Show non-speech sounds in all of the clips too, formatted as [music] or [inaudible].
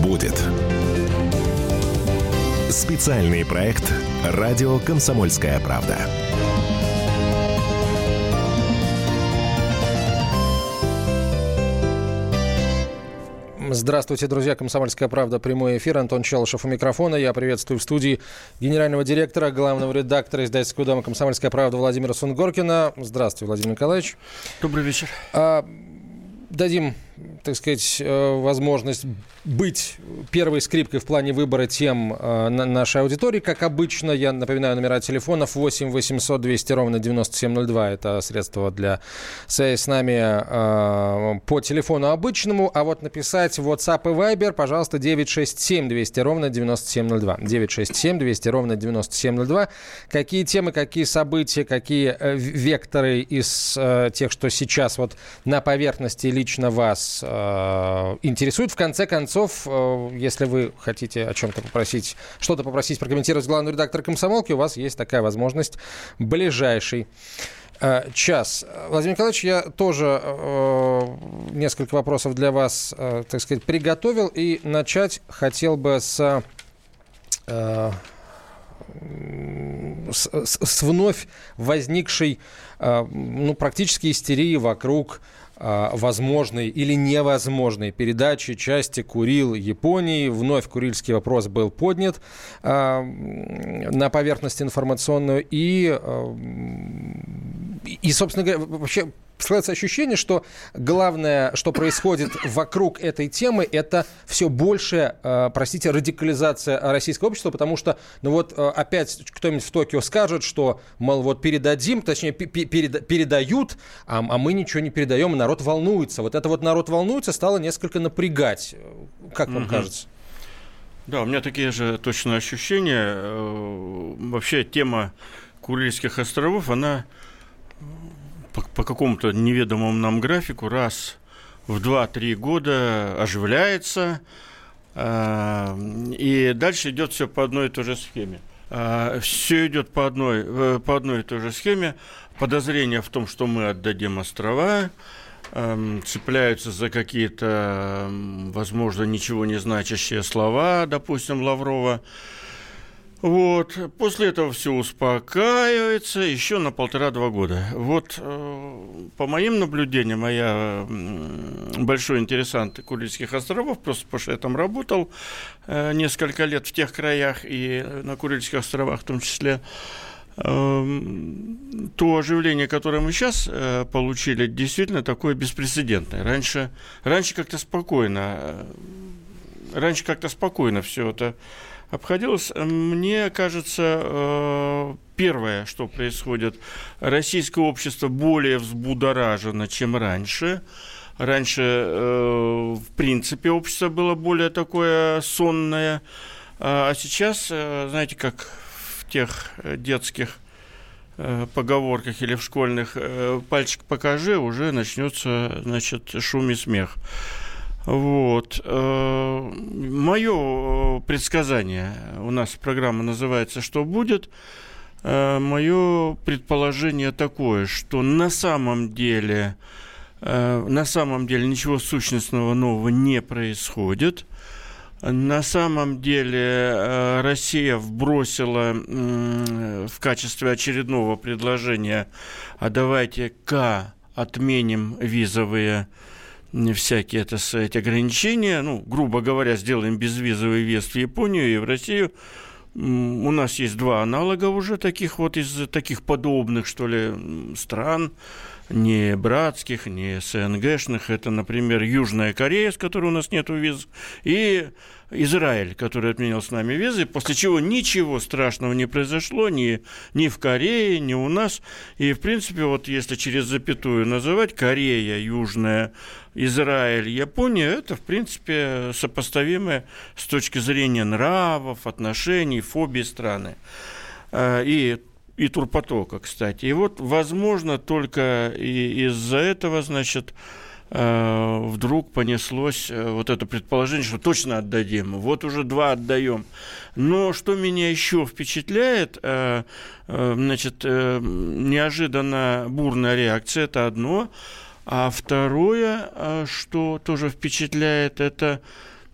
будет. Специальный проект «Радио Комсомольская правда». Здравствуйте, друзья. «Комсомольская правда». Прямой эфир. Антон Челышев у микрофона. Я приветствую в студии генерального директора, главного редактора издательского дома «Комсомольская правда» Владимира Сунгоркина. Здравствуйте, Владимир Николаевич. Добрый вечер. А, дадим так сказать, э, возможность быть первой скрипкой в плане выбора тем э, нашей аудитории. Как обычно, я напоминаю номера телефонов 8 800 200 ровно 9702. Это средство для связи с нами э, по телефону обычному. А вот написать в WhatsApp и Viber, пожалуйста, 967 200 ровно 9702. 967 200 ровно 9702. Какие темы, какие события, какие векторы из тех, что сейчас вот на поверхности лично вас э, интересует. В конце концов, э, если вы хотите о чем-то попросить, что-то попросить прокомментировать главный редактор комсомолки, у вас есть такая возможность ближайший э, час. Владимир Николаевич, я тоже э, несколько вопросов для вас, э, так сказать, приготовил. И начать хотел бы с, э, с, с вновь возникшей, э, ну, практически истерии вокруг а, возможной или невозможной передачи части Курил Японии. Вновь курильский вопрос был поднят э, на поверхность информационную. И, э, и, собственно говоря, вообще складывается ощущение, что главное, что происходит вокруг этой темы, это все больше, э, простите, радикализация российского общества, потому что, ну вот э, опять кто-нибудь в Токио скажет, что, мол, вот передадим, точнее, переда, передают, а, а мы ничего не передаем, и народ волнуется. Вот это вот народ волнуется стало несколько напрягать. Как вам угу. кажется? Да, у меня такие же точно ощущения. Э, вообще тема Курильских островов, она по, по какому-то неведомому нам графику раз в 2-3 года оживляется, э, и дальше идет все по одной и той же схеме. Э, все идет по одной, э, по одной и той же схеме. Подозрение в том, что мы отдадим острова, э, цепляются за какие-то, возможно, ничего не значащие слова, допустим, Лаврова. Вот. После этого все успокаивается еще на полтора-два года. Вот э, по моим наблюдениям, а я большой интересант Курильских островов, просто потому что я там работал э, несколько лет в тех краях и на Курильских островах в том числе, э, то оживление, которое мы сейчас э, получили, действительно такое беспрецедентное. Раньше, раньше как-то спокойно, э, раньше как-то спокойно все это обходилось. Мне кажется, э, первое, что происходит, российское общество более взбудоражено, чем раньше. Раньше, э, в принципе, общество было более такое сонное, а сейчас, э, знаете, как в тех детских поговорках или в школьных пальчик покажи, уже начнется, значит, шум и смех. Вот. Э, Мое э, предсказание, у нас программа называется «Что будет?», э, Мое предположение такое, что на самом деле, на самом деле ничего сущностного нового не происходит. На самом деле Россия вбросила в качестве очередного предложения, а давайте-ка отменим визовые всякие, это сказать, ограничения. Ну, грубо говоря, сделаем безвизовый въезд в Японию и в Россию. У нас есть два аналога уже таких вот из таких подобных, что ли, стран не братских, не СНГшных. Это, например, Южная Корея, с которой у нас нет виз, и Израиль, который отменил с нами визы, после чего ничего страшного не произошло ни, ни в Корее, ни у нас. И, в принципе, вот если через запятую называть Корея, Южная, Израиль, Япония, это, в принципе, сопоставимые с точки зрения нравов, отношений, фобий страны. А, и и турпотока, кстати. И вот, возможно, только из-за этого, значит, э, вдруг понеслось э, вот это предположение, что точно отдадим. Вот уже два отдаем. Но что меня еще впечатляет, э, значит, неожиданно бурная реакция, это одно. А второе, что тоже впечатляет, это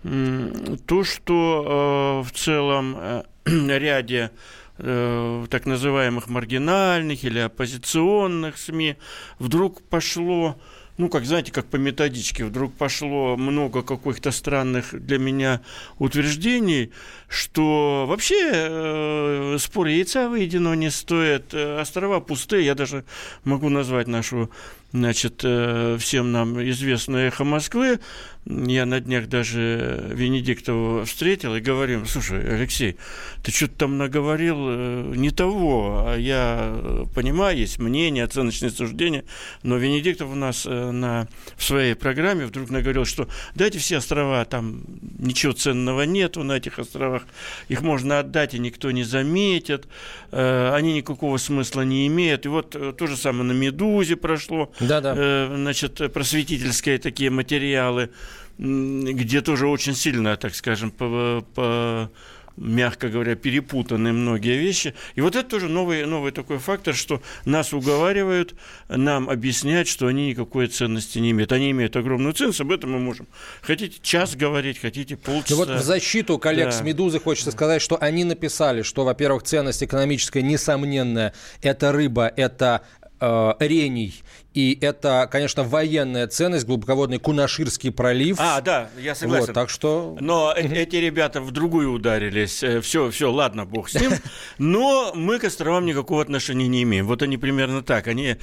то, что в целом [clears throat] ряде так называемых маргинальных или оппозиционных СМИ. Вдруг пошло ну, как, знаете, как по методичке, вдруг пошло много каких-то странных для меня утверждений, что вообще э, спор яйца выеденного не стоит, э, острова пустые, я даже могу назвать нашу значит, э, всем нам известное «Эхо Москвы». Я на днях даже Венедиктова встретил и говорим, слушай, Алексей, ты что-то там наговорил э, не того, а я понимаю, есть мнение, оценочные суждения, но Венедиктов у нас э, на, в своей программе вдруг наговорил, что дайте все острова, там ничего ценного нету на этих островах, их можно отдать, и никто не заметит, они никакого смысла не имеют. И вот то же самое на «Медузе» прошло, да, да. Э, значит, просветительские такие материалы, где тоже очень сильно, так скажем, по, по мягко говоря, перепутаны многие вещи. И вот это тоже новый, новый такой фактор, что нас уговаривают нам объяснять, что они никакой ценности не имеют. Они имеют огромную ценность, об этом мы можем. Хотите час говорить, хотите полчаса. Ну вот в защиту коллег да. с «Медузы» хочется сказать, что они написали, что, во-первых, ценность экономическая несомненная. Это рыба, это э, рений и это, конечно, военная ценность, глубоководный Кунаширский пролив. А, да, я согласен. Вот, так что... Но эти ребята в другую ударились. Все, э, все, ладно, бог с ним. Но мы к островам никакого отношения не имеем. Вот они примерно так. Они,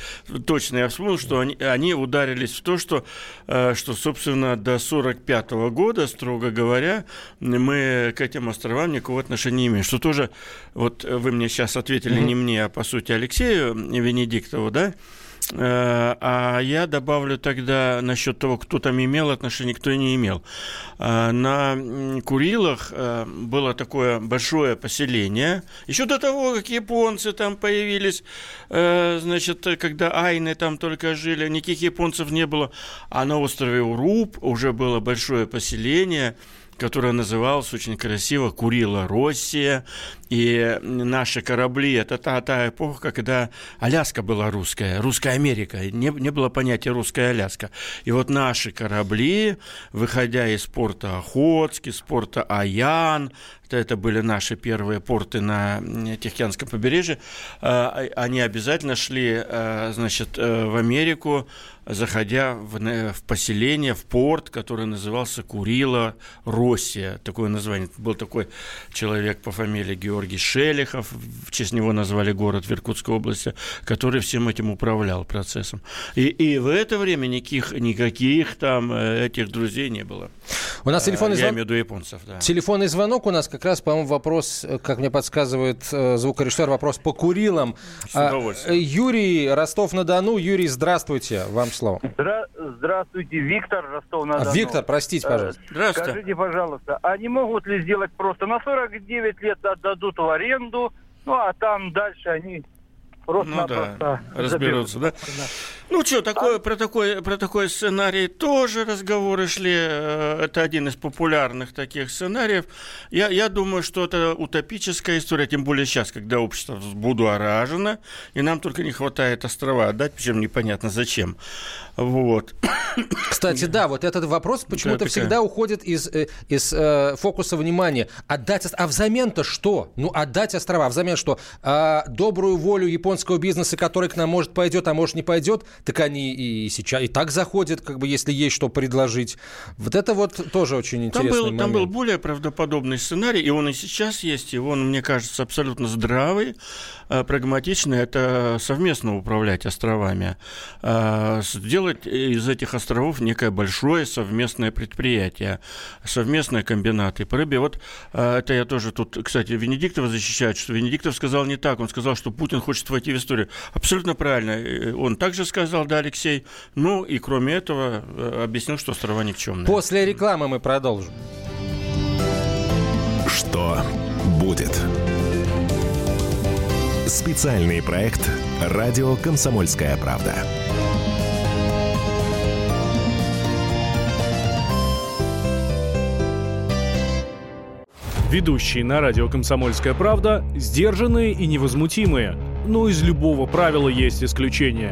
точно я вспомнил, что они, они ударились в то, что, э, что, собственно, до 45 года, строго говоря, мы к этим островам никакого отношения не имеем. Что тоже, вот вы мне сейчас ответили не мне, а по сути Алексею Венедиктову, да, Э, а я добавлю тогда насчет того, кто там имел отношение, кто не имел. Э, на Курилах э, было такое большое поселение. Еще до того, как японцы там появились, значит, когда айны там только жили, никаких японцев не было. А на острове Уруб уже было большое поселение – которая называлась очень красиво «Курила Россия». И наши корабли – это та, та эпоха, когда Аляска была русская, русская Америка. Не, не было понятия русская Аляска. И вот наши корабли, выходя из порта Охотск, из порта Аян, это были наши первые порты на Тихоокеанском побережье, э, они обязательно шли, э, значит, э, в Америку, заходя в, в поселение, в порт, который назывался Курила Россия. Такое название. Был такой человек по фамилии Георгий Шелихов, в честь него назвали город в Иркутской области, который всем этим управлял процессом. И, и в это время никаких, никаких там этих друзей не было. У нас телефонный звонок. Я имею в виду японцев, да. Телефонный звонок у нас как раз, по-моему, вопрос, э, как мне подсказывает э, звукорежиссер, вопрос по Курилам. А, Юрий, Ростов-на-Дону. Юрий, здравствуйте, вам слово. Здра- здравствуйте, Виктор, Ростов-на-Дону. А, Виктор, простите, пожалуйста. Э, здравствуйте. Скажите, пожалуйста, а не могут ли сделать просто на 49 лет отдадут в аренду, ну а там дальше они Просто ну да, разберутся, да? да? Ну что, такое, а... про, такой, про такой сценарий тоже разговоры шли. Э, это один из популярных таких сценариев. Я, я думаю, что это утопическая история, тем более сейчас, когда общество взбудоражено, и нам только не хватает острова отдать, причем непонятно зачем. Вот. [coughs] Кстати, да, вот этот вопрос почему-то всегда уходит из, э, из э, фокуса внимания. Отдать, а взамен-то что? Ну, отдать острова. А взамен что? А, добрую волю японского бизнеса, который к нам может пойдет, а может не пойдет, так они и сейчас и так заходят, как бы, если есть что предложить. Вот это вот тоже очень интересный там был, момент. Там был более правдоподобный сценарий, и он и сейчас есть, и он, мне кажется, абсолютно здравый, э, прагматичный. Это совместно управлять островами. Сделать сделать из этих островов некое большое совместное предприятие, совместные комбинаты по рыбе. Вот а, это я тоже тут, кстати, Венедиктова защищает, что Венедиктов сказал не так. Он сказал, что Путин хочет войти в историю. Абсолютно правильно. Он также сказал, да, Алексей. Ну и кроме этого э, объяснил, что острова никчемные. После рекламы мы продолжим. Что будет? Специальный проект «Радио Комсомольская правда». Ведущие на радио «Комсомольская правда» сдержанные и невозмутимые. Но из любого правила есть исключение.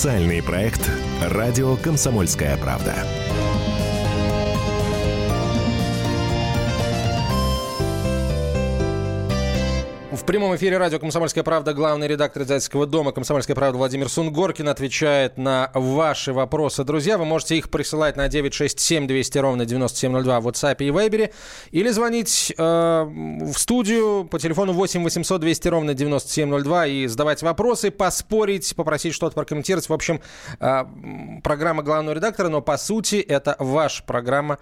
Специальный проект «Радио Комсомольская правда». Прямом эфире радио «Комсомольская правда» главный редактор издательского дома «Комсомольская правда» Владимир Сунгоркин отвечает на ваши вопросы. Друзья, вы можете их присылать на 967 200 ровно 9702 в WhatsApp и Viber или звонить э, в студию по телефону 8 800 200 ровно 9702 и задавать вопросы, поспорить, попросить что-то прокомментировать. В общем, э, программа главного редактора, но по сути это ваша программа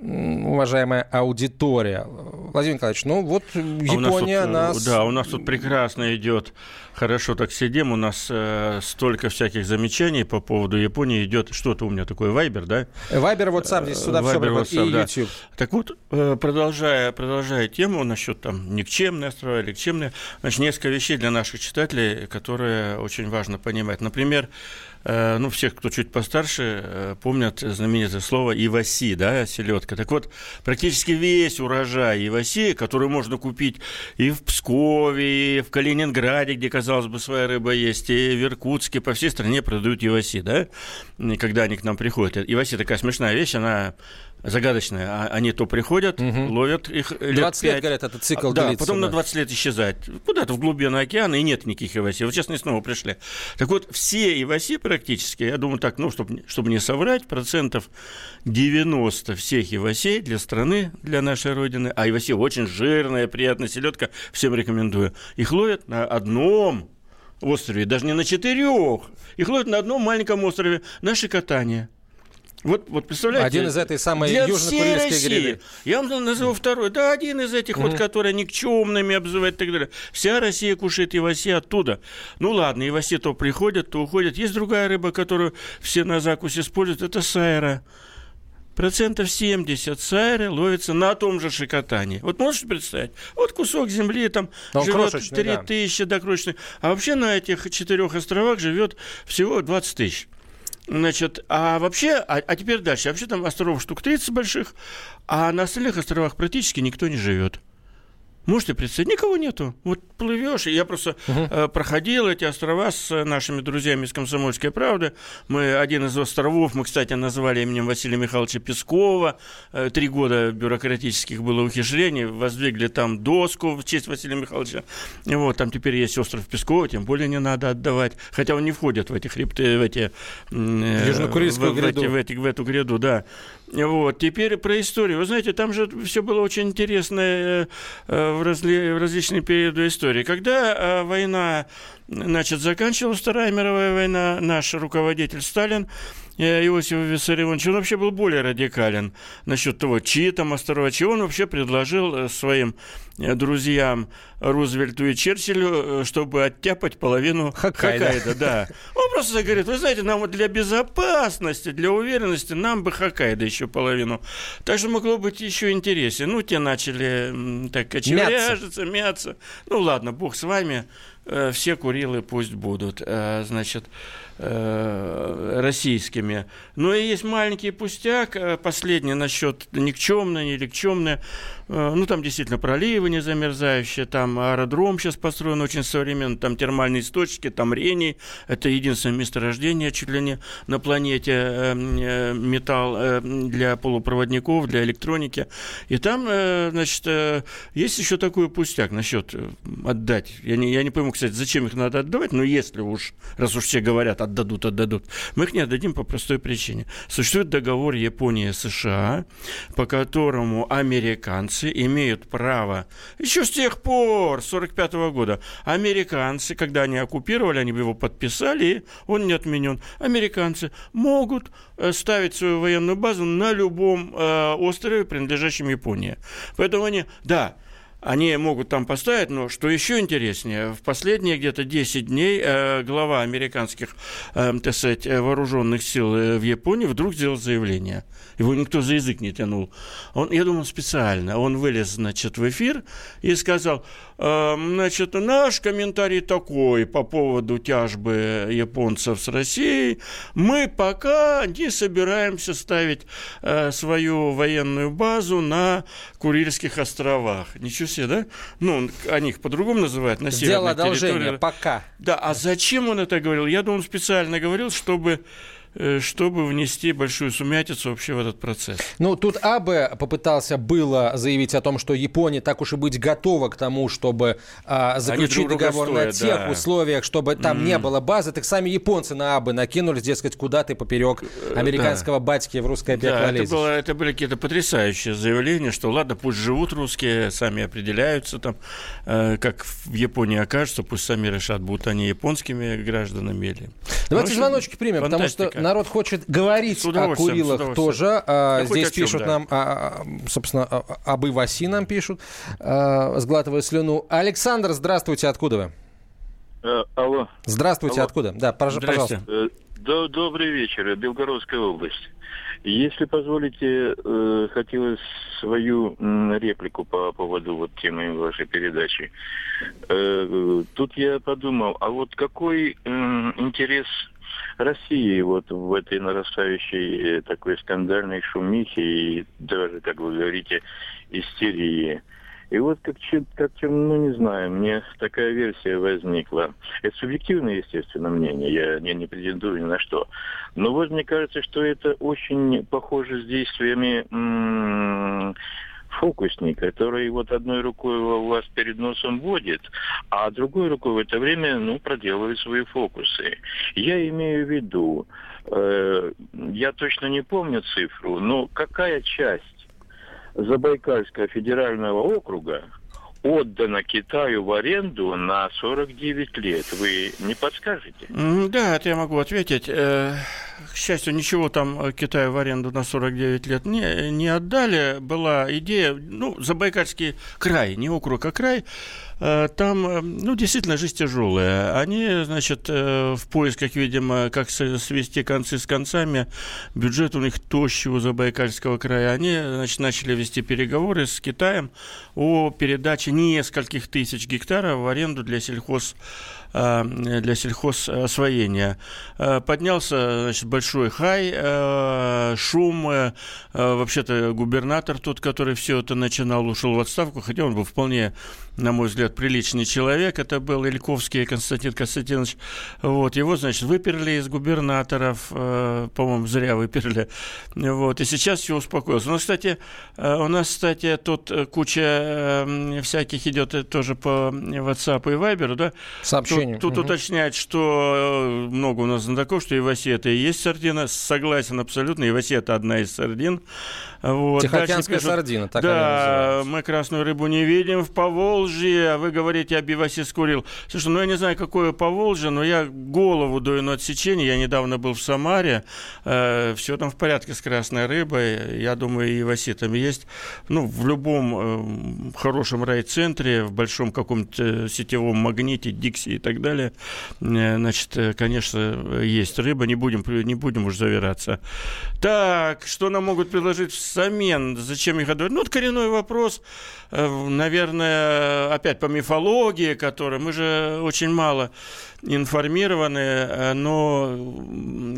уважаемая аудитория. Владимир Николаевич, ну вот А у нас Япония тут, э, нас... Да, у нас тут прекрасно идет. Хорошо так сидим. У нас э, столько всяких замечаний по поводу Японии идет. Что-то у меня такое, Вайбер, да? Вайбер, WhatsApp, здесь сюда все Viber, приходит, и WhatsApp, да. YouTube. Так вот, э, продолжая, продолжая тему насчет там никчемные острова никчемные, значит, несколько вещей для наших читателей, которые очень важно понимать. Например, э, ну, всех, кто чуть постарше, э, помнят знаменитое слово «иваси», да, селедка. Так вот, практически весь урожай иваси, который можно купить и в Пскове, и в Калининграде, где, казалось бы, своя рыба есть, и в Иркутске, по всей стране продают иваси, да, и когда они к нам приходят. Иваси такая смешная вещь, она загадочная. А- Они то приходят, ловят их лет 20 лет, пять. говорят, этот цикл Да, длится, потом да. на 20 лет исчезает. Куда-то в глубину океана, и нет никаких ивасей. Вот сейчас они снова пришли. Так вот, все иваси практически, я думаю так, ну, чтобы, чтобы не соврать, процентов 90 всех ивасей для страны, для нашей Родины, а иваси очень жирная, приятная селедка, всем рекомендую. Их ловят на одном острове, даже не на четырех. Их ловят на одном маленьком острове, наше катание. Вот, вот представляете? Один из этой самой южно-курильской гряды. Я вам назову второй. Да, один из этих вот, которые никчемными обзывают и так далее. Вся Россия кушает иваси оттуда. Ну ладно, иваси то приходят, то уходят. Есть другая рыба, которую все на закусь используют. Это сайра. Процентов 70 сайры ловится на том же шикотании. Вот можете представить? Вот кусок земли, там Но живет крошечный, 3 да. тысячи, да, крошечный. А вообще на этих четырех островах живет всего 20 тысяч. Значит, а вообще, а, а теперь дальше. Вообще там островов штук 30 больших, а на остальных островах практически никто не живет. Можете представить, никого нету. Вот плывешь, и я просто э, проходил эти острова с э, нашими друзьями из «Комсомольской правды». Мы один из островов, мы, кстати, назвали именем Василия Михайловича Пескова. Э, Три года бюрократических было ухищрений, воздвигли там доску в честь Василия Михайловича. И вот, там теперь есть остров Пескова, тем более не надо отдавать. Хотя он не входит в эти хребты, в эти... э, в- в эти- в эти- в эту гряду, да. Вот. Теперь про историю. Вы знаете, там же все было очень интересно э, э, в, разли- в различные периоды истории. Когда э, война значит, заканчивалась, Вторая мировая война, наш руководитель Сталин э, Иосиф Виссарионович, он вообще был более радикален насчет того, чьи там острова, чего он вообще предложил э, своим э, друзьям Рузвельту и Черчиллю, чтобы оттяпать половину Хоккайдо. Хоккайдо, да. Он просто говорит, вы знаете, нам вот для безопасности, для уверенности, нам бы Хоккайдо еще половину. Так что могло быть еще интереснее. Ну, те начали так кочевряжиться, мяться. Ну, ладно, бог с вами. Все Курилы пусть будут, значит, российскими. Но и есть маленький пустяк, э, последний насчет никчемное, не никчемное. Э, Ну, там действительно проливы не замерзающие, там аэродром сейчас построен очень современно, там термальные источники, там рений. Это единственное месторождение чуть ли не на планете э, э, металл э, для полупроводников, для электроники. И там, э, значит, э, есть еще такой пустяк насчет э, отдать. Я не, я не пойму, кстати, зачем их надо отдавать, но если уж, раз уж все говорят, отдадут, отдадут, мы их не отдадим по простой причине. Существует договор Японии и США, по которому американцы имеют право, еще с тех пор, с 45 года, американцы, когда они оккупировали, они его подписали, и он не отменен. Американцы могут э, ставить свою военную базу на любом э, острове, принадлежащем Японии. Поэтому они, да, они могут там поставить, но что еще интереснее, в последние где-то 10 дней э, глава американских, э, так сказать, вооруженных сил в Японии вдруг сделал заявление. Его никто за язык не тянул. Он, я думаю, специально. Он вылез, значит, в эфир и сказал, э, значит, наш комментарий такой по поводу тяжбы японцев с Россией. Мы пока не собираемся ставить э, свою военную базу на Курильских островах. Ничего себе, да? Ну, они их по-другому называют, на Сделал одолжение, пока. Да, а зачем он это говорил? Я думаю, он специально говорил, чтобы чтобы внести большую сумятицу вообще в этот процесс. Ну, тут Абе попытался было заявить о том, что Япония так уж и быть готова к тому, чтобы а, заключить договор стоят, на тех да. условиях, чтобы там mm. не было базы. Так сами японцы на Абе накинулись, дескать, куда ты поперек э, американского да. батьки в русское пекло да, это, было, это были какие-то потрясающие заявления, что ладно, пусть живут русские, сами определяются там, э, как в Японии окажется, пусть сами решат, будут они японскими гражданами или... Давайте звоночки примем, фантастика. потому что народ хочет говорить о Курилах тоже. А, здесь пишут чем, нам, а, а, собственно, об Иваси нам пишут, сглатывая слюну. Александр, здравствуйте, откуда вы? Э, алло. Здравствуйте, алло. откуда? Да, пожалуйста. Э, добрый вечер, Белгородская область. Если позволите, э, хотелось свою реплику по поводу вот темы вашей передачи. Тут я подумал, а вот какой интерес России вот в этой нарастающей э, такой скандальной шумихе и даже, как вы говорите, истерии. И вот как, как ну не знаю, мне такая версия возникла. Это субъективное, естественно, мнение, я не, не претендую ни на что. Но вот мне кажется, что это очень похоже с действиями м- фокусник, который вот одной рукой у вас перед носом водит, а другой рукой в это время ну, проделывает свои фокусы. Я имею в виду, э, я точно не помню цифру, но какая часть Забайкальского федерального округа отдана Китаю в аренду на 49 лет. Вы не подскажете? Да, это я могу ответить. Э, к счастью, ничего там Китаю в аренду на 49 лет не, не отдали. Была идея, ну, Забайкальский край, не округ, а край, Э, там, э, ну, действительно, жизнь тяжелая. Они, значит, э, в поисках, видимо, как свести концы с концами, бюджет у них тощий у Забайкальского края. Они, значит, начали вести переговоры с Китаем о передаче нескольких тысяч гектаров в аренду для сельхоз Э, для сельхозосвоения. Э, поднялся значит, большой хай, э, шум. Вообще-то губернатор тот, который все это начинал, ушел в отставку, хотя он был вполне на мой взгляд, приличный человек. Это был Ильковский Константин Константинович. Вот. Его, значит, выперли из губернаторов. По-моему, зря выперли. Вот. И сейчас все успокоилось. Но, кстати, у нас, кстати, тут куча всяких идет тоже по WhatsApp и Viber, да? Сообщений Тут, тут угу. уточнять, что э, много у нас знатоков, что Иваси это и есть сардина. Согласен абсолютно. Иваси это одна из сардин. Вот. Тихоокеанская пишут, сардина, так Да, мы красную рыбу не видим в Поволжье, вы говорите о Иваси скурил. Слушай, ну я не знаю, какое Поволжье, но я голову даю на отсечение. Я недавно был в Самаре. Э, все там в порядке с красной рыбой. Я думаю, и Иваси там есть. Ну, в любом э, хорошем райцентре, в большом каком-то сетевом магните, Дикси и так далее, э, значит, э, конечно, есть рыба, не будем, не будем уж завираться. Так, что нам могут предложить взамен? Зачем их отдавать? Ну, это коренной вопрос, э, наверное, опять по мифологии, которой мы же очень мало информированы, э, но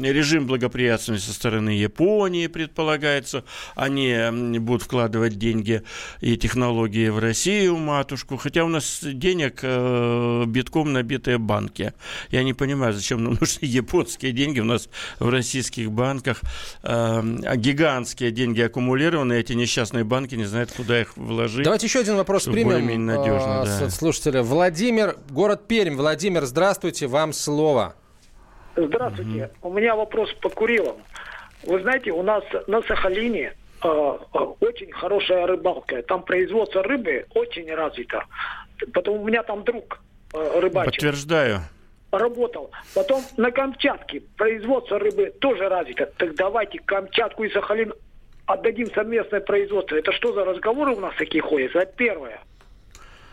режим благоприятствования со стороны Японии предполагается. Они будут вкладывать деньги и технологии в Россию, матушку. Хотя у нас денег э, битком набитые банки. Я не понимаю, зачем нам [laughs] нужны японские деньги у нас в российских банках. Э, а гигантские деньги аккумулированы, эти несчастные банки не знают, куда их вложить. Давайте еще один вопрос примем. Надежно, да. Слушателя. Владимир, город Пермь. Владимир, здравствуйте. Здравствуйте, вам слово. Здравствуйте. Угу. У меня вопрос по Курилам. Вы знаете, у нас на Сахалине э, э, очень хорошая рыбалка. Там производство рыбы очень развито. Потом у меня там друг э, рыбачил. Подтверждаю. Работал. Потом на Камчатке производство рыбы тоже развито. Так давайте Камчатку и Сахалин отдадим совместное производство. Это что за разговоры у нас такие ходят? Это первое.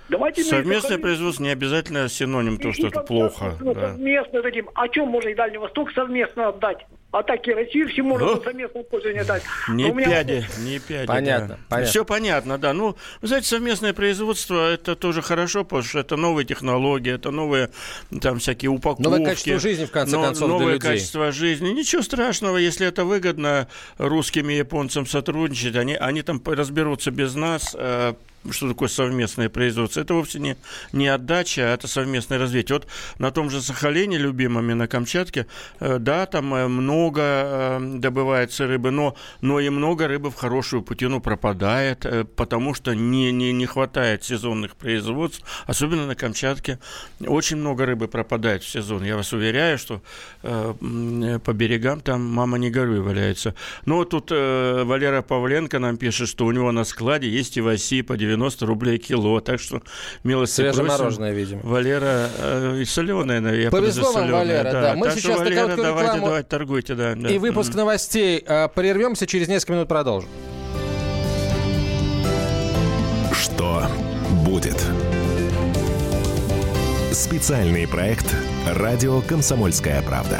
Давайте Совместное производство не обязательно синоним того, что и это плохо. ну, да. Совместно дадим. А чем можно и Дальний Восток совместно отдать? А так и Россию все можно О! на совместное пользование дать. Не Но у меня пяди, не пяди. Понятно, да. понятно. Все понятно, да. Ну, вы знаете, совместное производство это тоже хорошо, потому что это новые технологии, это новые там всякие упаковки. Новое качество жизни, в конце но- концов, для Новое людей. качество жизни. Ничего страшного, если это выгодно русским и японцам сотрудничать, они, они там разберутся без нас. Что такое совместное производство? Это вовсе не, не отдача, а это совместное развитие. Вот на том же Сахалине, любимыми на Камчатке, э, да, там э, много э, добывается рыбы, но, но и много рыбы в хорошую путину пропадает, потому что не, не, не хватает сезонных производств, особенно на Камчатке. Очень много рыбы пропадает в сезон. Я вас уверяю, что по берегам там мама не горюй валяется. Но тут Валера Павленко нам пишет, что у него на складе есть и в Оси по 90 рублей кило. Так что милости просим. Свежемороженое, видимо. Валера, э, и соленое, наверное, я Повезло вам, Валера, да. Мы Так что, сейчас на Валера, короткую давайте, рекламу давайте, торгуйте, да. да. И выпуск Мгм. новостей. А, Прервемся, через несколько минут продолжим. Что будет? Специальный проект «Радио Комсомольская правда».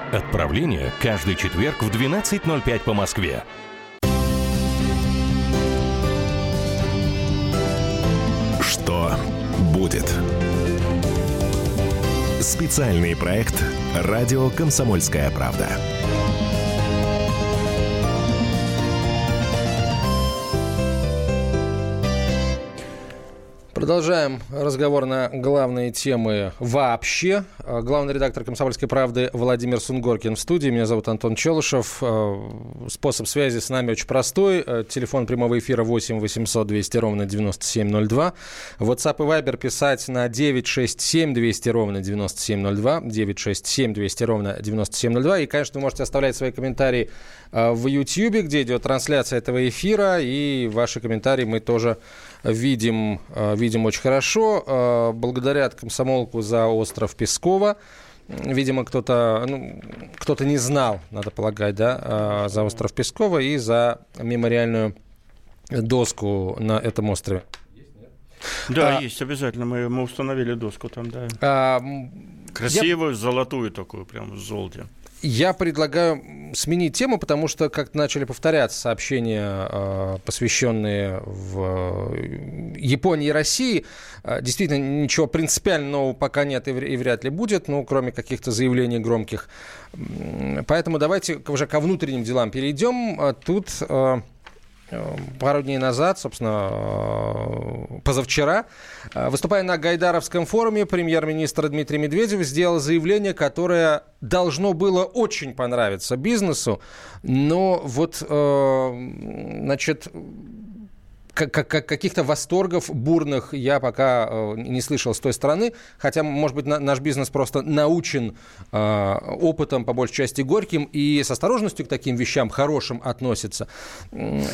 Отправление каждый четверг в 12.05 по Москве. Что будет? Специальный проект «Радио Комсомольская правда». Продолжаем разговор на главные темы вообще. Э, Главный редактор «Комсомольской правды» Владимир Сунгоркин в студии. Меня зовут Антон Челышев. Э, Способ связи с нами очень простой. Э, Телефон прямого эфира 8 800 200 ровно 9702. WhatsApp и Viber писать на 967 200 ровно 9702. 967 200 ровно 9702. И, конечно, вы можете оставлять свои комментарии в YouTube, где идет трансляция этого эфира. И ваши комментарии мы тоже видим, э, видим очень хорошо. Э, Благодарят комсомолку за остров Пескова. Видимо, кто-то ну, кто не знал, надо полагать, да, э, за остров Пескова и за мемориальную доску на этом острове. Да, А- есть обязательно. Мы, мы установили доску там, да. А, Красивую, золотую такую, прям в золоте. Я предлагаю сменить тему, потому что как-то начали повторяться сообщения, э, посвященные в э, Японии и России. Э, Действительно, ничего принципиально нового пока нет и вр- и вряд ли будет, ну, кроме каких-то заявлений громких. Поэтому давайте уже ко внутренним делам перейдем. А Тут пару дней назад, собственно, э, позавчера, э, выступая на Гайдаровском форуме, премьер-министр Дмитрий Медведев сделал заявление, которое должно было очень понравиться бизнесу, но вот, э, значит, каких-то восторгов бурных я пока э, не слышал с той стороны, хотя, может быть, на- наш бизнес просто научен э, опытом, по большей части, горьким, и с осторожностью к таким вещам хорошим относится.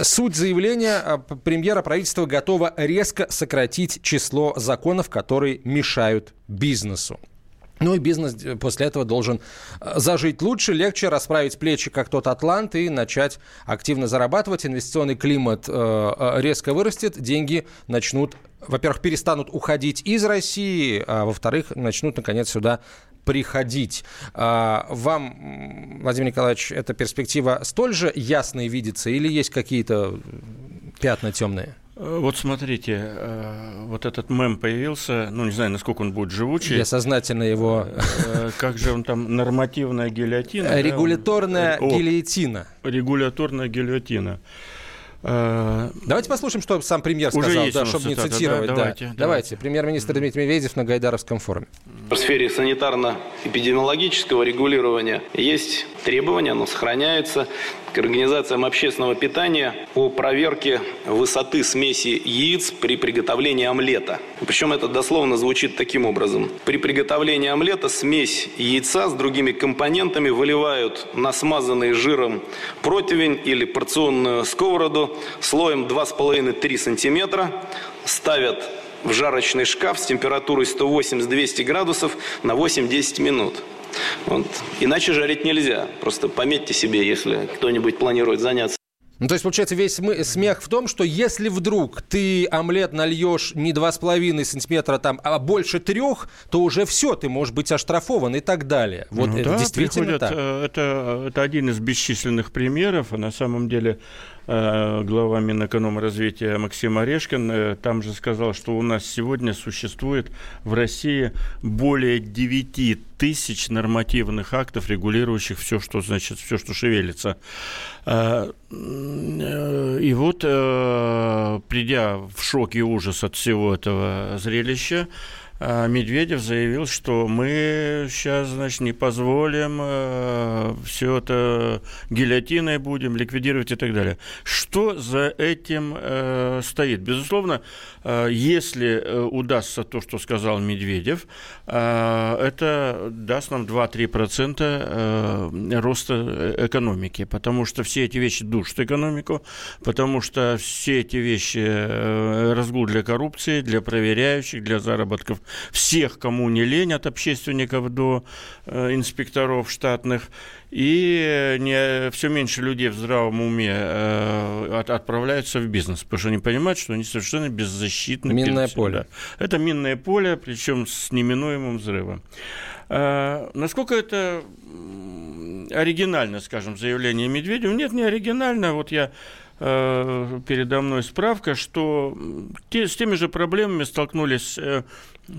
Суть заявления э, премьера правительства готова резко сократить число законов, которые мешают бизнесу. Ну и бизнес э, после этого должен э, зажить лучше, легче расправить плечи, как тот Атлант, и начать активно зарабатывать. Инвестиционный климат э, резко вырастет, деньги начнут, во-первых, перестанут уходить из России, а во-вторых, начнут, наконец, сюда приходить. А, Вам, Владимир Николаевич, эта перспектива столь же ясной видится или есть какие-то пятна темные? Э, Вот смотрите, э, вот этот мем появился, ну, не знаю, насколько он будет живучий. Я сознательно его... Э, Как же он там, нормативная гильотина? да? Регуляторная О, гильотина. Регуляторная гильотина. Давайте послушаем, что сам премьер сказал, Уже да, чтобы цитата, не цитировать. Да, да. Давайте, давайте. давайте. Премьер-министр Дмитрий Медведев на Гайдаровском форуме. В сфере санитарно-эпидемиологического регулирования есть требования, оно сохраняется к организациям общественного питания по проверке высоты смеси яиц при приготовлении омлета. Причем это дословно звучит таким образом. При приготовлении омлета смесь яйца с другими компонентами выливают на смазанный жиром противень или порционную сковороду слоем 2,5-3 см, ставят в жарочный шкаф с температурой 180-200 градусов на 8-10 минут. Вот. Иначе жарить нельзя. Просто пометьте себе, если кто-нибудь планирует заняться. Ну, то есть, получается, весь смех в том, что если вдруг ты омлет нальешь не 2,5 сантиметра, там, а больше трех, то уже все, ты можешь быть оштрафован и так далее. Вот ну, это да, действительно приходят, так. Э, это, это один из бесчисленных примеров. А на самом деле глава Минэкономразвития Максим Орешкин э, там же сказал, что у нас сегодня существует в России более 9 тысяч нормативных актов, регулирующих все, что значит, все, что шевелится. Э, и вот, придя в шок и ужас от всего этого зрелища, Медведев заявил, что мы сейчас, значит, не позволим э, все это гильотиной будем ликвидировать и так далее. Что за этим э, стоит? Безусловно, э, если э, удастся то, что сказал Медведев, это даст нам 2-3% э, роста экономики, потому что все эти вещи душат экономику, потому что все эти вещи э, разгул для коррупции, для проверяющих, для заработков всех, кому не лень, от общественников до э, инспекторов штатных. И не, все меньше людей в здравом уме э, от, отправляются в бизнес, потому что они понимают, что они совершенно беззащитны. Минное поле. Это минное поле, причем с неминуемым взрывом. Э, насколько это оригинально, скажем, заявление Медведева? Нет, не оригинально. Вот я э, передо мной справка, что те, с теми же проблемами столкнулись э,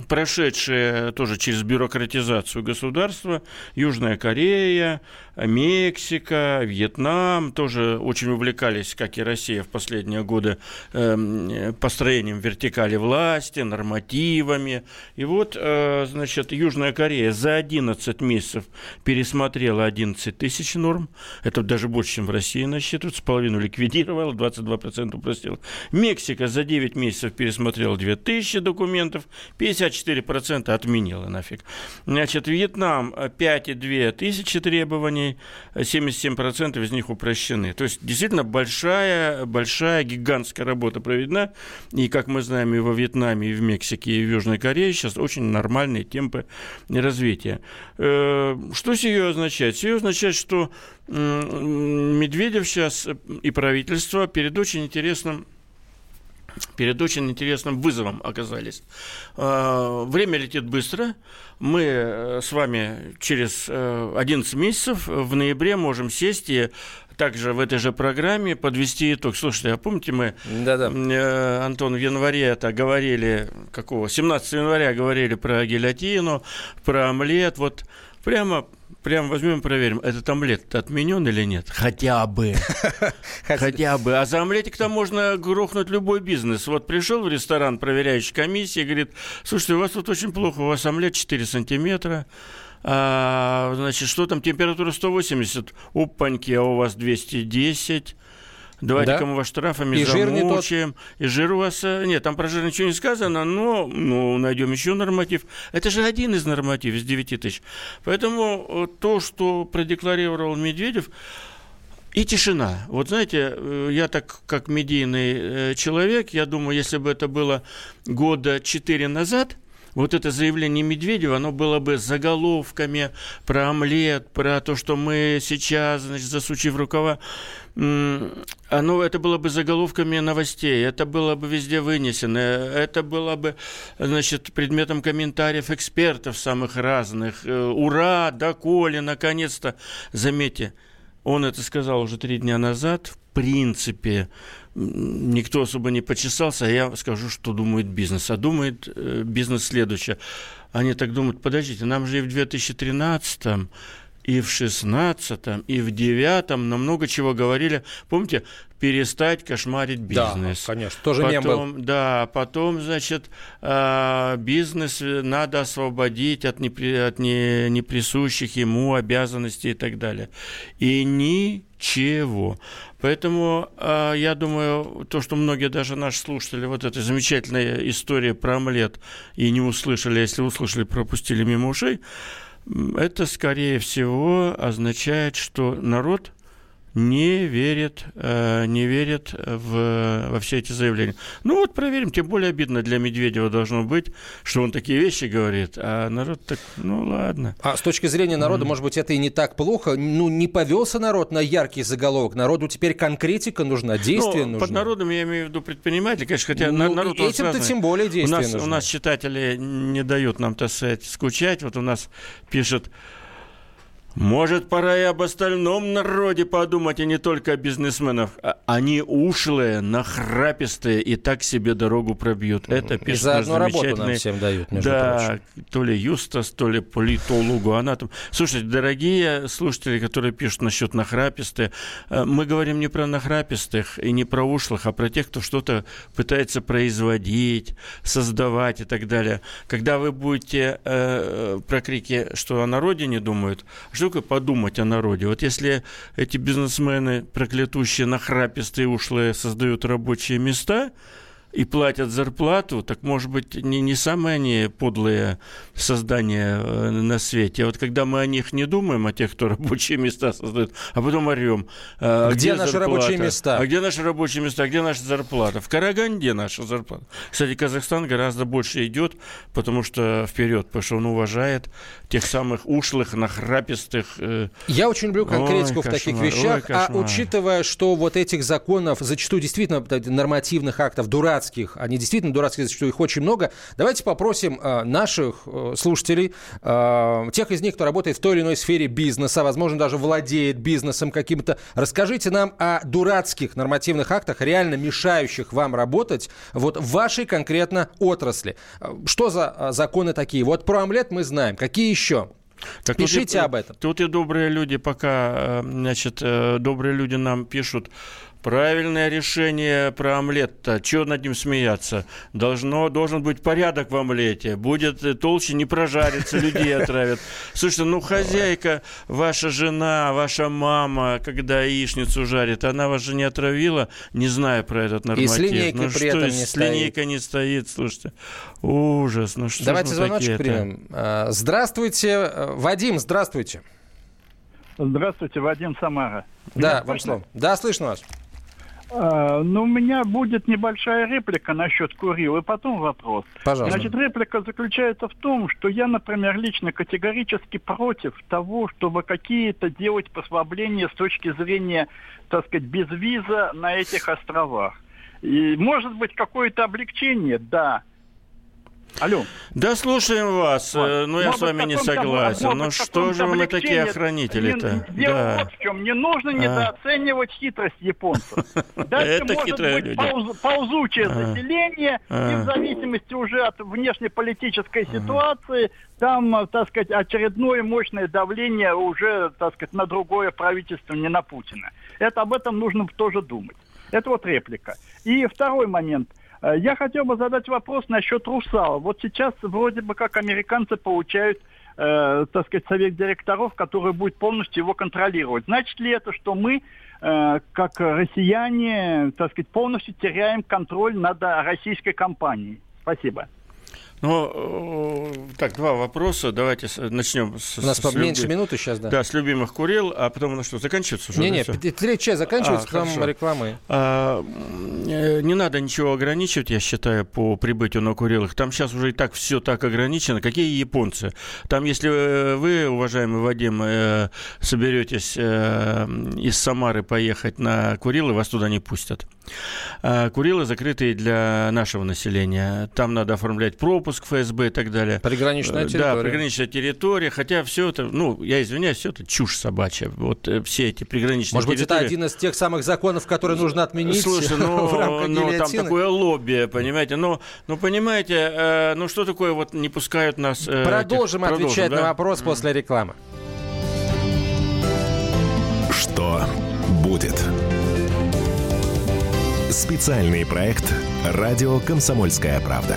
прошедшие тоже через бюрократизацию государства, Южная Корея, Мексика, Вьетнам тоже очень увлекались, как и Россия в последние годы, эм, построением вертикали власти, нормативами. И вот, э, значит, Южная Корея за 11 месяцев пересмотрела 11 тысяч норм. Это даже больше, чем в России насчитывается. Половину ликвидировала, 22% упростила. Мексика за 9 месяцев пересмотрела 2000 документов, 54% отменила нафиг. Значит, Вьетнам 5,2 тысячи требований, компаний, 77% из них упрощены. То есть действительно большая, большая, гигантская работа проведена. И, как мы знаем, и во Вьетнаме, и в Мексике, и в Южной Корее сейчас очень нормальные темпы развития. Э, что сие означает? Сие означает, что Медведев сейчас и правительство перед очень интересным перед очень интересным вызовом оказались. А, время летит быстро. Мы э, с вами через 11 э, месяцев в ноябре можем сесть и также в этой же программе подвести итог. Слушайте, а помните, мы, Да-да. Э, Антон, в январе это говорили, какого, 17 января говорили про гильотину, про омлет, вот прямо прям возьмем и проверим, этот омлет отменен или нет? Хотя бы. [laughs] Хотя бы. А за омлетик там можно грохнуть любой бизнес. Вот пришел в ресторан проверяющий комиссия говорит, слушайте, у вас тут очень плохо, у вас омлет 4 сантиметра, а, значит, что там, температура 180, опаньки, а у вас 210, Давайте-ка да? мы вас штрафами и замучаем. Тот... И жир у вас... Э, нет, там про жир ничего не сказано, но ну, найдем еще норматив. Это же один из нормативов из 9 тысяч. Поэтому э, то, что продекларировал Медведев, и тишина. Вот знаете, э, я так как медийный человек, я думаю, если бы это было года четыре назад – вот это заявление Медведева, оно было бы заголовками про омлет, про то, что мы сейчас, значит, засучив рукава, оно, это было бы заголовками новостей, это было бы везде вынесено, это было бы, значит, предметом комментариев экспертов самых разных. Э, ура, доколе, наконец-то. Заметьте, он это сказал уже три дня назад. В принципе, никто особо не почесался, а я скажу, что думает бизнес. А думает э, бизнес следующее. Они так думают, подождите, нам же и в 2013 и в 16 и в 9 нам много чего говорили. Помните, перестать кошмарить бизнес. Да, конечно, тоже потом, мем был. Да, потом, значит, э, бизнес надо освободить от, непри, от не, неприсущих ему обязанностей и так далее. И ничего. Поэтому э, я думаю, то, что многие даже наши слушатели, вот эта замечательная история про омлет и не услышали, а если услышали, пропустили мимо ушей, это, скорее всего, означает, что народ не верит, э, не верит в, во все эти заявления. Ну вот проверим, тем более обидно для Медведева должно быть, что он такие вещи говорит, а народ так, ну ладно. А с точки зрения народа, mm. может быть, это и не так плохо. Ну, не повелся народ на яркий заголовок. Народу теперь конкретика нужна, действие ну, нужно. Под народом я имею в виду предприниматели, конечно, хотя ну, народ Этим-то тем более действие у нас, нужно. У нас читатели не дают нам, так сказать, скучать. Вот у нас пишет может, пора и об остальном народе подумать, а не только о бизнесменах. А они ушлые, нахрапистые и так себе дорогу пробьют. Это пишет и заодно работу нам всем дают, между да, прочим. то ли Юстас, то ли политологу. Она там... Слушайте, дорогие слушатели, которые пишут насчет нахрапистых, э, мы говорим не про нахрапистых и не про ушлых, а про тех, кто что-то пытается производить, создавать и так далее. Когда вы будете э, про крики, что о народе не думают, что такое подумать о народе? Вот если эти бизнесмены проклятущие, нахрапистые, ушлые создают рабочие места – и платят зарплату, так может быть не, не самые они подлые создания э, на свете. А вот когда мы о них не думаем, о тех, кто рабочие места создает, а потом орем. А где, где наши зарплата? рабочие места? А где наши рабочие места? А где наша зарплата? В Караганде наша зарплата. Кстати, Казахстан гораздо больше идет, потому что вперед, потому что он уважает тех самых ушлых, нахрапистых. Э... Я очень люблю конкретику ой, в таких вещах, ой, а учитывая, что вот этих законов, зачастую действительно нормативных актов, дурак дурацких, они действительно дурацкие, что их очень много. Давайте попросим э, наших э, слушателей, э, тех из них, кто работает в той или иной сфере бизнеса, возможно, даже владеет бизнесом каким-то, расскажите нам о дурацких нормативных актах, реально мешающих вам работать вот в вашей конкретно отрасли. Что за законы такие? Вот про омлет мы знаем. Какие еще? Так Пишите тут, об этом. Тут и добрые люди пока, значит, добрые люди нам пишут, Правильное решение про омлет-то. Чего над ним смеяться? Должно, должен быть порядок в омлете. Будет толще, не прожарится, людей отравят. Слушайте, ну хозяйка, ваша жена, ваша мама, когда яичницу жарит, она вас же не отравила, не зная про этот норматив. И с линейкой ну, при что, этом не с линейкой не стоит, слушайте. Ужас, ну что Давайте звоночек примем. А, здравствуйте, Вадим, здравствуйте. Здравствуйте, Вадим Самара. Да, вам слово. Да, слышно вас. А, ну, у меня будет небольшая реплика насчет Курил, и потом вопрос. Пожалуйста. Значит, реплика заключается в том, что я, например, лично категорически против того, чтобы какие-то делать послабления с точки зрения, так сказать, без виза на этих островах. И может быть какое-то облегчение, да, Алло. Да, слушаем вас. Вот. Э, но ну, я с вами не согласен. Ну что же мы такие охранители-то? Дело да. вот в чем. Не нужно а. недооценивать хитрость японцев. [laughs] Дальше Это может быть люди. Пауз, ползучее а. заселение, а. и в зависимости уже от внешнеполитической а. ситуации, там, так сказать, очередное мощное давление уже, так сказать, на другое правительство, не на Путина. Это об этом нужно тоже думать. Это вот реплика. И второй момент. Э, я хотел бы задать вопрос насчет Русала. Вот сейчас вроде бы как американцы получают, э, так сказать, совет директоров, который будет полностью его контролировать. Значит ли это, что мы, э, как россияне, так сказать, полностью теряем контроль над российской компанией? Спасибо. Ну, так, два вопроса. Давайте начнем с... У нас с меньше люби... минуты сейчас, да. Да, с любимых курил, а потом на что, заканчивается уже? Не-не, третья часть заканчивается, а, потом хорошо. рекламы. А, э, не надо ничего ограничивать, я считаю, по прибытию на Курилах. Там сейчас уже и так все так ограничено. Какие японцы? Там, если э, вы, уважаемый Вадим, э, соберетесь из Самары поехать на Курилы, вас туда не пустят. А Курилы закрытые для нашего населения. Там надо оформлять пропуск ФСБ и так далее. Приграничная э, территория. Да, приграничная территория. Хотя все это, ну, я извиняюсь, все это чушь собачья. Вот э, все эти приграничные Может территории. быть, это один из тех самых законов, которые нужно отменить Слушай, [laughs] ну, в рамках ну там такое лобби, понимаете. Но, ну, понимаете, э, ну, что такое вот не пускают нас... Э, продолжим этих, отвечать продолжим, да? на вопрос mm. после рекламы. Что будет? Специальный проект «Радио Комсомольская правда».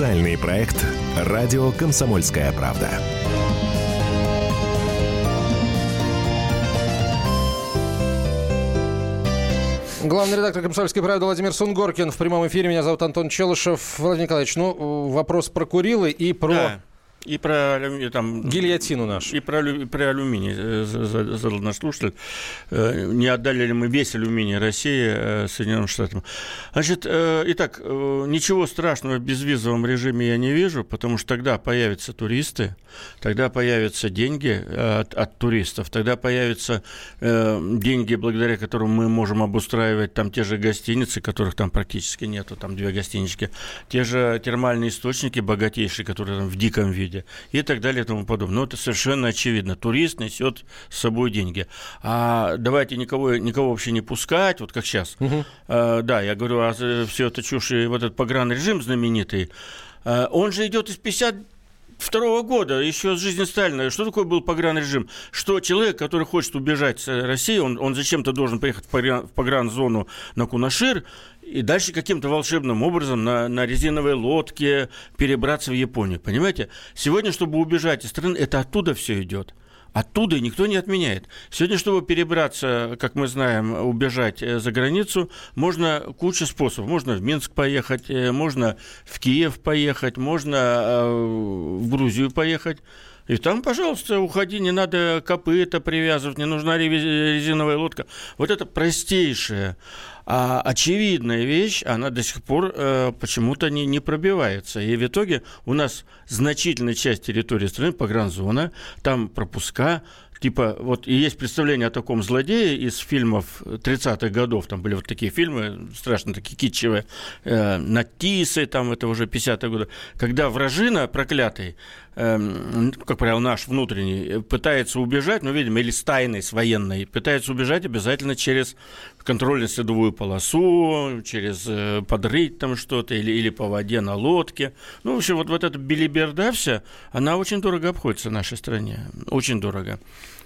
Специальный проект «Радио Комсомольская правда». Главный редактор «Комсомольской правды» Владимир Сунгоркин в прямом эфире. Меня зовут Антон Челышев. Владимир Николаевич, ну, вопрос про Курилы и про... Да. И про там, гильотину нашу. И про, и про алюминий э, задал наш слушатель. Э, не отдали ли мы весь алюминий России э, Соединенным Штатам? Значит, итак, ничего страшного в безвизовом режиме я не вижу, потому что тогда появятся туристы, тогда появятся деньги от, от туристов, тогда появятся деньги, благодаря которым мы можем обустраивать там те же гостиницы, которых там практически нету, там две гостинички, те же термальные источники богатейшие, которые там в диком виде виде и так далее и тому подобное. Но это совершенно очевидно. Турист несет с собой деньги. А давайте никого, никого вообще не пускать, вот как сейчас. Угу. А, да, я говорю, а все это чушь, и вот этот погранрежим знаменитый, а, он же идет из 50 второго года, еще с жизни Сталина. Что такое был погранрежим? Что человек, который хочет убежать с России, он, он зачем-то должен поехать в, погран, в погранзону на Кунашир, и дальше каким-то волшебным образом на, на резиновой лодке перебраться в Японию. Понимаете? Сегодня, чтобы убежать из страны, это оттуда все идет. Оттуда никто не отменяет. Сегодня, чтобы перебраться, как мы знаем, убежать э, за границу, можно куча способов. Можно в Минск поехать, э, можно в Киев поехать, можно э, в Грузию поехать. И там, пожалуйста, уходи, не надо копыта привязывать, не нужна резиновая лодка. Вот это простейшее а очевидная вещь, она до сих пор э, почему-то не, не пробивается. И в итоге у нас значительная часть территории страны погранзона, там пропуска, типа, вот и есть представление о таком злодее из фильмов 30-х годов, там были вот такие фильмы, страшно такие китчевые, э, Натисы, там это уже 50-е годы, когда вражина проклятый, э, как правило, наш внутренний, пытается убежать, ну, видимо, или с тайной, с военной, пытается убежать обязательно через контрольно-следовую полосу, через э, подрыть там что-то, или, или по воде на лодке. Ну, в общем, вот, вот эта билиберда вся, она очень дорого обходится нашей стране, очень дорого.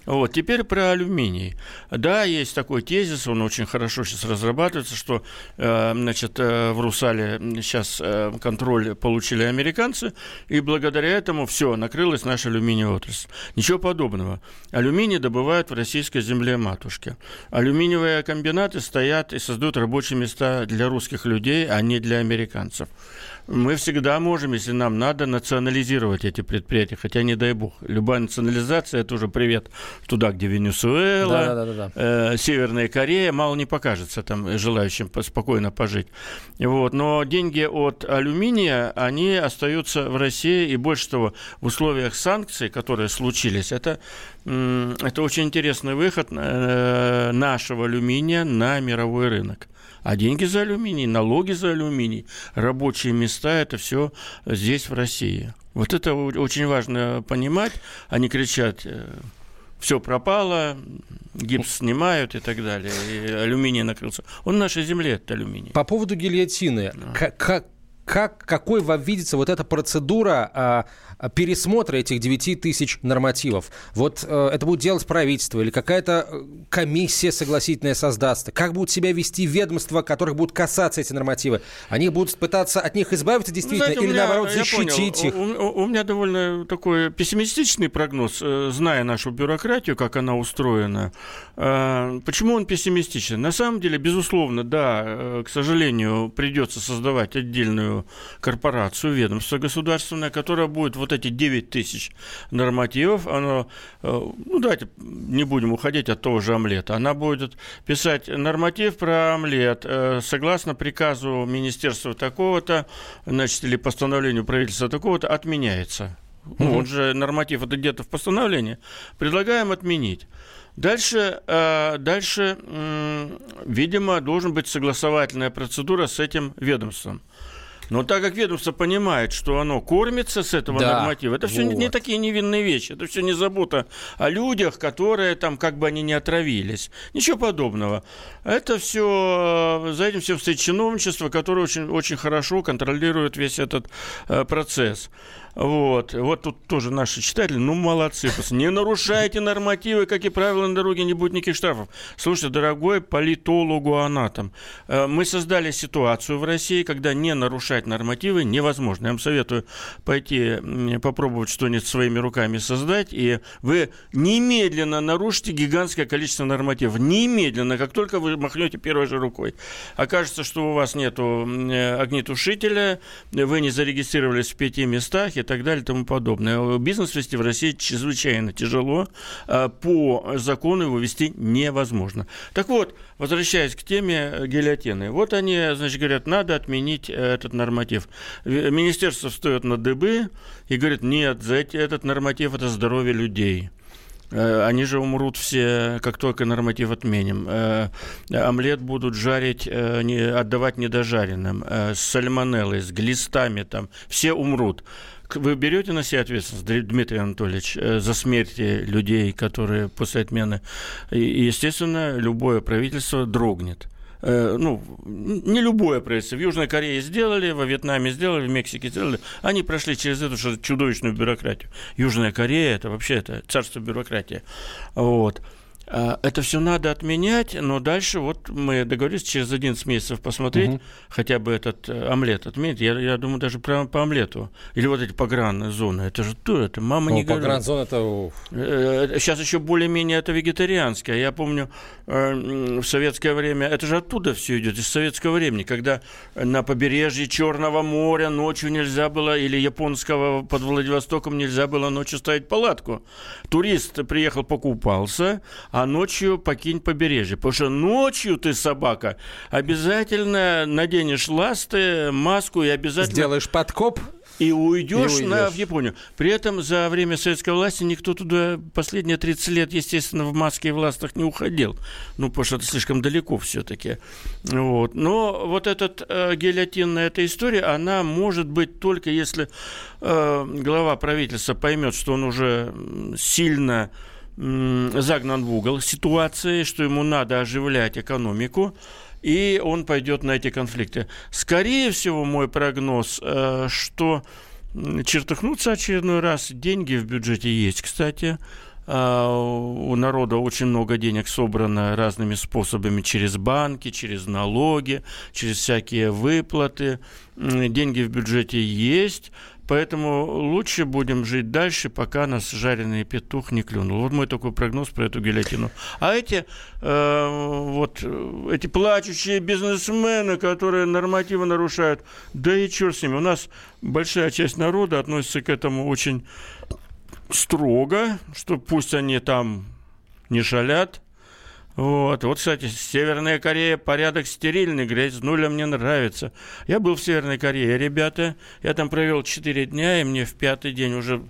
Вот, теперь про алюминий. Да, есть такой тезис, он очень хорошо сейчас разрабатывается, что э, значит, э, в Русале сейчас э, контроль получили американцы, и благодаря этому все, накрылась наша алюминиевая отрасль. Ничего подобного. Алюминий добывают в российской земле матушке. Алюминиевые комбинаты стоят и создают рабочие места для русских людей, а не для американцев мы всегда можем, если нам надо, национализировать эти предприятия. Хотя, не дай бог, любая национализация – это уже привет туда, где Венесуэла, да, да, да, да. Э, Северная Корея, мало не покажется там желающим спокойно пожить. Вот. Но деньги от алюминия, они остаются в России, и больше того, в условиях санкций, которые случились, это, это очень интересный выход э, нашего алюминия на мировой рынок. А деньги за алюминий, налоги за алюминий, рабочие места – это все здесь, в России. Вот это очень важно понимать, а не кричать э, все пропало, гипс снимают и так далее, и алюминий накрылся. Он в нашей земле, это алюминий. По поводу гильотины. Да. Как, как, какой вам видится вот эта процедура а, пересмотра этих 9 тысяч нормативов? Вот а, это будет делать правительство или какая-то э, комиссия согласительная создастся? Как будут себя вести ведомства, которых будут касаться эти нормативы? Они будут пытаться от них избавиться действительно Знаете, или меня, наоборот защитить их? У, у, у меня довольно такой пессимистичный прогноз, э, зная нашу бюрократию, как она устроена. Почему он пессимистичен? На самом деле, безусловно, да, к сожалению, придется создавать отдельную корпорацию, ведомство государственное, которое будет вот эти 9 тысяч нормативов, оно, ну давайте не будем уходить от того же омлета, она будет писать норматив про омлет согласно приказу министерства такого-то, значит, или постановлению правительства такого-то, отменяется. Ну, он же норматив это где-то в постановлении. Предлагаем отменить. Дальше, э, дальше, видимо, должен быть согласовательная процедура с этим ведомством. Но так как ведомство понимает, что оно кормится с этого да, норматива, это вот. все не, не такие невинные вещи, это все не забота о людях, которые там как бы они не отравились. Ничего подобного. Это все, э, за этим все стоит чиновничество, которое очень, очень хорошо контролирует весь этот э, процесс. Вот. Вот тут тоже наши читатели, ну, молодцы. Не нарушайте нормативы, как и правила на дороге, не будет никаких штрафов. Слушайте, дорогой политологу-анатом, э, мы создали ситуацию в России, когда не нарушать нормативы невозможно. Я вам советую пойти попробовать что-нибудь своими руками создать, и вы немедленно нарушите гигантское количество нормативов. Немедленно, как только вы махнете первой же рукой. Окажется, что у вас нет э, огнетушителя, вы не зарегистрировались в пяти местах, и так далее и тому подобное. Бизнес вести в России чрезвычайно тяжело. А по закону его вести невозможно. Так вот, возвращаясь к теме гильотины. Вот они, значит, говорят, надо отменить этот норматив. Министерство встает на дыбы и говорит, нет, за этот норматив это здоровье людей. Э, они же умрут все, как только норматив отменим. Э, омлет будут жарить, э, отдавать недожаренным, с сальмонеллой, с глистами там. Все умрут. Вы берете на себя ответственность, Дмитрий Анатольевич, э, за смерти людей, которые после отмены? И, естественно, любое правительство дрогнет э, ну, не любое правительство. В Южной Корее сделали, во Вьетнаме сделали, в Мексике сделали. Они прошли через эту чудовищную бюрократию. Южная Корея – это вообще это царство бюрократии. Вот. А, это все надо отменять, но дальше вот мы договорились через 11 месяцев посмотреть угу. хотя бы этот э, омлет отменить. Я, я думаю, даже прямо по омлету. Или вот эти погран-зоны. Это же то, это мама ну, не говорит. Погран-зона это... Сейчас э, еще более-менее это вегетарианское. Я помню э, в советское время, это же оттуда все идет, из советского времени, когда на побережье Черного моря ночью нельзя было, или японского под Владивостоком нельзя было ночью ставить палатку. Турист приехал, покупался, а ночью покинь побережье. Потому что ночью ты, собака, обязательно наденешь ласты, маску и обязательно... Сделаешь подкоп? И уйдешь, и уйдешь. На, в Японию. При этом за время советской власти никто туда последние 30 лет, естественно, в маске и в ластах не уходил. Ну, потому что это слишком далеко все-таки. Вот. Но вот этот э, гильотинная эта история, она может быть только если э, глава правительства поймет, что он уже сильно загнан в угол ситуации, что ему надо оживлять экономику, и он пойдет на эти конфликты. Скорее всего, мой прогноз, э, что чертыхнуться очередной раз. Деньги в бюджете есть, кстати. А, у народа очень много денег собрано разными способами через банки, через налоги, через всякие выплаты. Деньги в бюджете есть. Поэтому лучше будем жить дальше, пока нас жареный петух не клюнул. Вот мой такой прогноз про эту гильотину. А эти, э, вот, эти плачущие бизнесмены, которые нормативы нарушают, да и черт с ними. У нас большая часть народа относится к этому очень строго, что пусть они там не шалят, вот, вот, кстати, Северная Корея порядок стерильный, грязнуля мне нравится. Я был в Северной Корее, ребята, я там провел 4 дня, и мне в пятый день уже,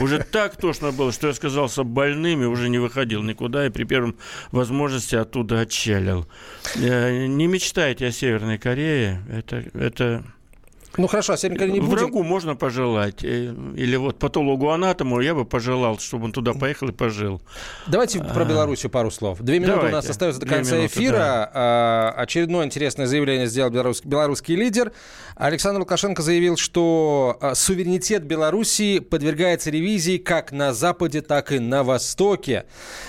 уже [laughs] так тошно было, что я сказался больным и уже не выходил никуда, и при первом возможности оттуда отчалил. Э, не мечтайте о Северной Корее, это, это ну хорошо, а Северной не будем. Врагу можно пожелать. Э, или вот патологу-анатому я бы пожелал, чтобы он туда поехал и пожил. Давайте а... про Белоруссию пару слов. Две минуты Давайте. у нас остается до конца минуты, эфира. Да. А, очередное интересное заявление сделал белорус... белорусский лидер. Александр Лукашенко заявил, что а, суверенитет Белоруссии подвергается ревизии как на Западе, так и на Востоке.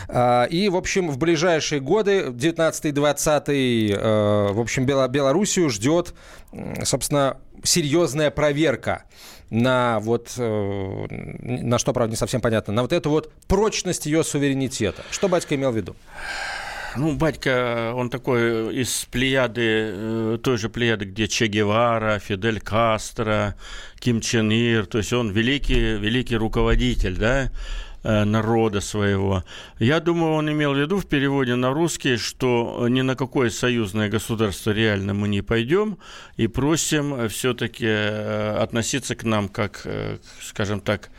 А, и, в общем, в ближайшие годы, 19-20, в общем, Белоруссию ждет, собственно, серьезная проверка на вот, э, на что, правда, не совсем понятно, на вот эту вот прочность ее суверенитета. Что батька имел в виду? ну, батька, он такой из плеяды, э, той же плеяды, где Че Гевара, Фидель Кастро, Ким Чен Ир, то есть он великий, великий руководитель, да, э, народа своего. Я думаю, он имел в виду в переводе на русский, что ни на какое союзное государство реально мы не пойдем и просим все-таки э, относиться к нам как, скажем так,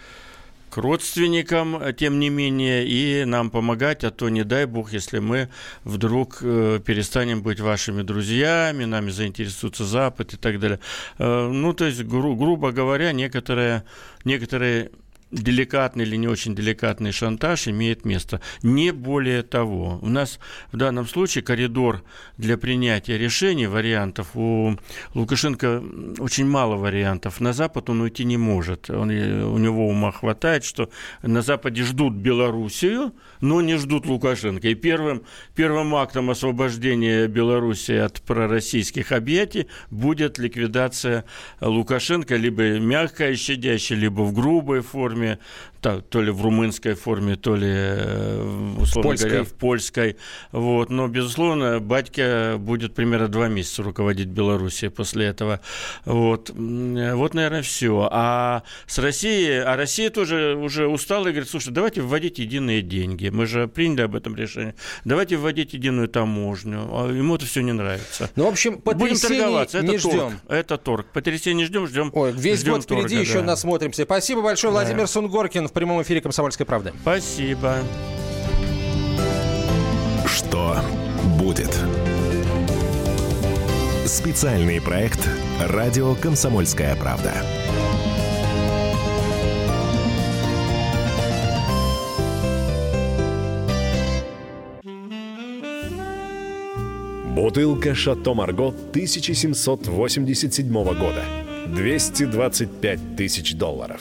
к родственникам, э, тем не менее, и нам помогать, а то не дай бог, если мы вдруг э, перестанем быть вашими друзьями, нами заинтересуется Запад и так далее. Э, ну, то есть, гру- грубо говоря, некоторые, некоторые деликатный или не очень деликатный шантаж имеет место. Не более того. У нас в данном случае коридор для принятия решений, вариантов, у Лукашенко очень мало вариантов. На Запад он уйти не может. Он, у него ума хватает, что на Западе ждут Белоруссию, но не ждут Лукашенко. И первым, первым актом освобождения Белоруссии от пророссийских объятий будет ликвидация Лукашенко либо мягкая, щадящая, либо в грубой форме, форме, то, то ли в румынской форме, то ли, э, условно польской. говоря, в польской. Вот. Но, безусловно, батька будет примерно два месяца руководить Белоруссией после этого. Вот, вот наверное, все. А с Россией, а Россия тоже уже устала и говорит, слушай, давайте вводить единые деньги. Мы же приняли об этом решение. Давайте вводить единую таможню. А ему это все не нравится. Ну, в общем, Будем торговаться. Это не торг. ждем. Это торг. Потрясения ждем, ждем. Ой, весь ждем год впереди, торга, еще да. насмотримся. Спасибо большое, Да. Владимир Сунгоркин в прямом эфире «Комсомольской правды». Спасибо. Что будет? Специальный проект «Радио Комсомольская правда». Бутылка «Шато Марго» 1787 года. 225 тысяч долларов.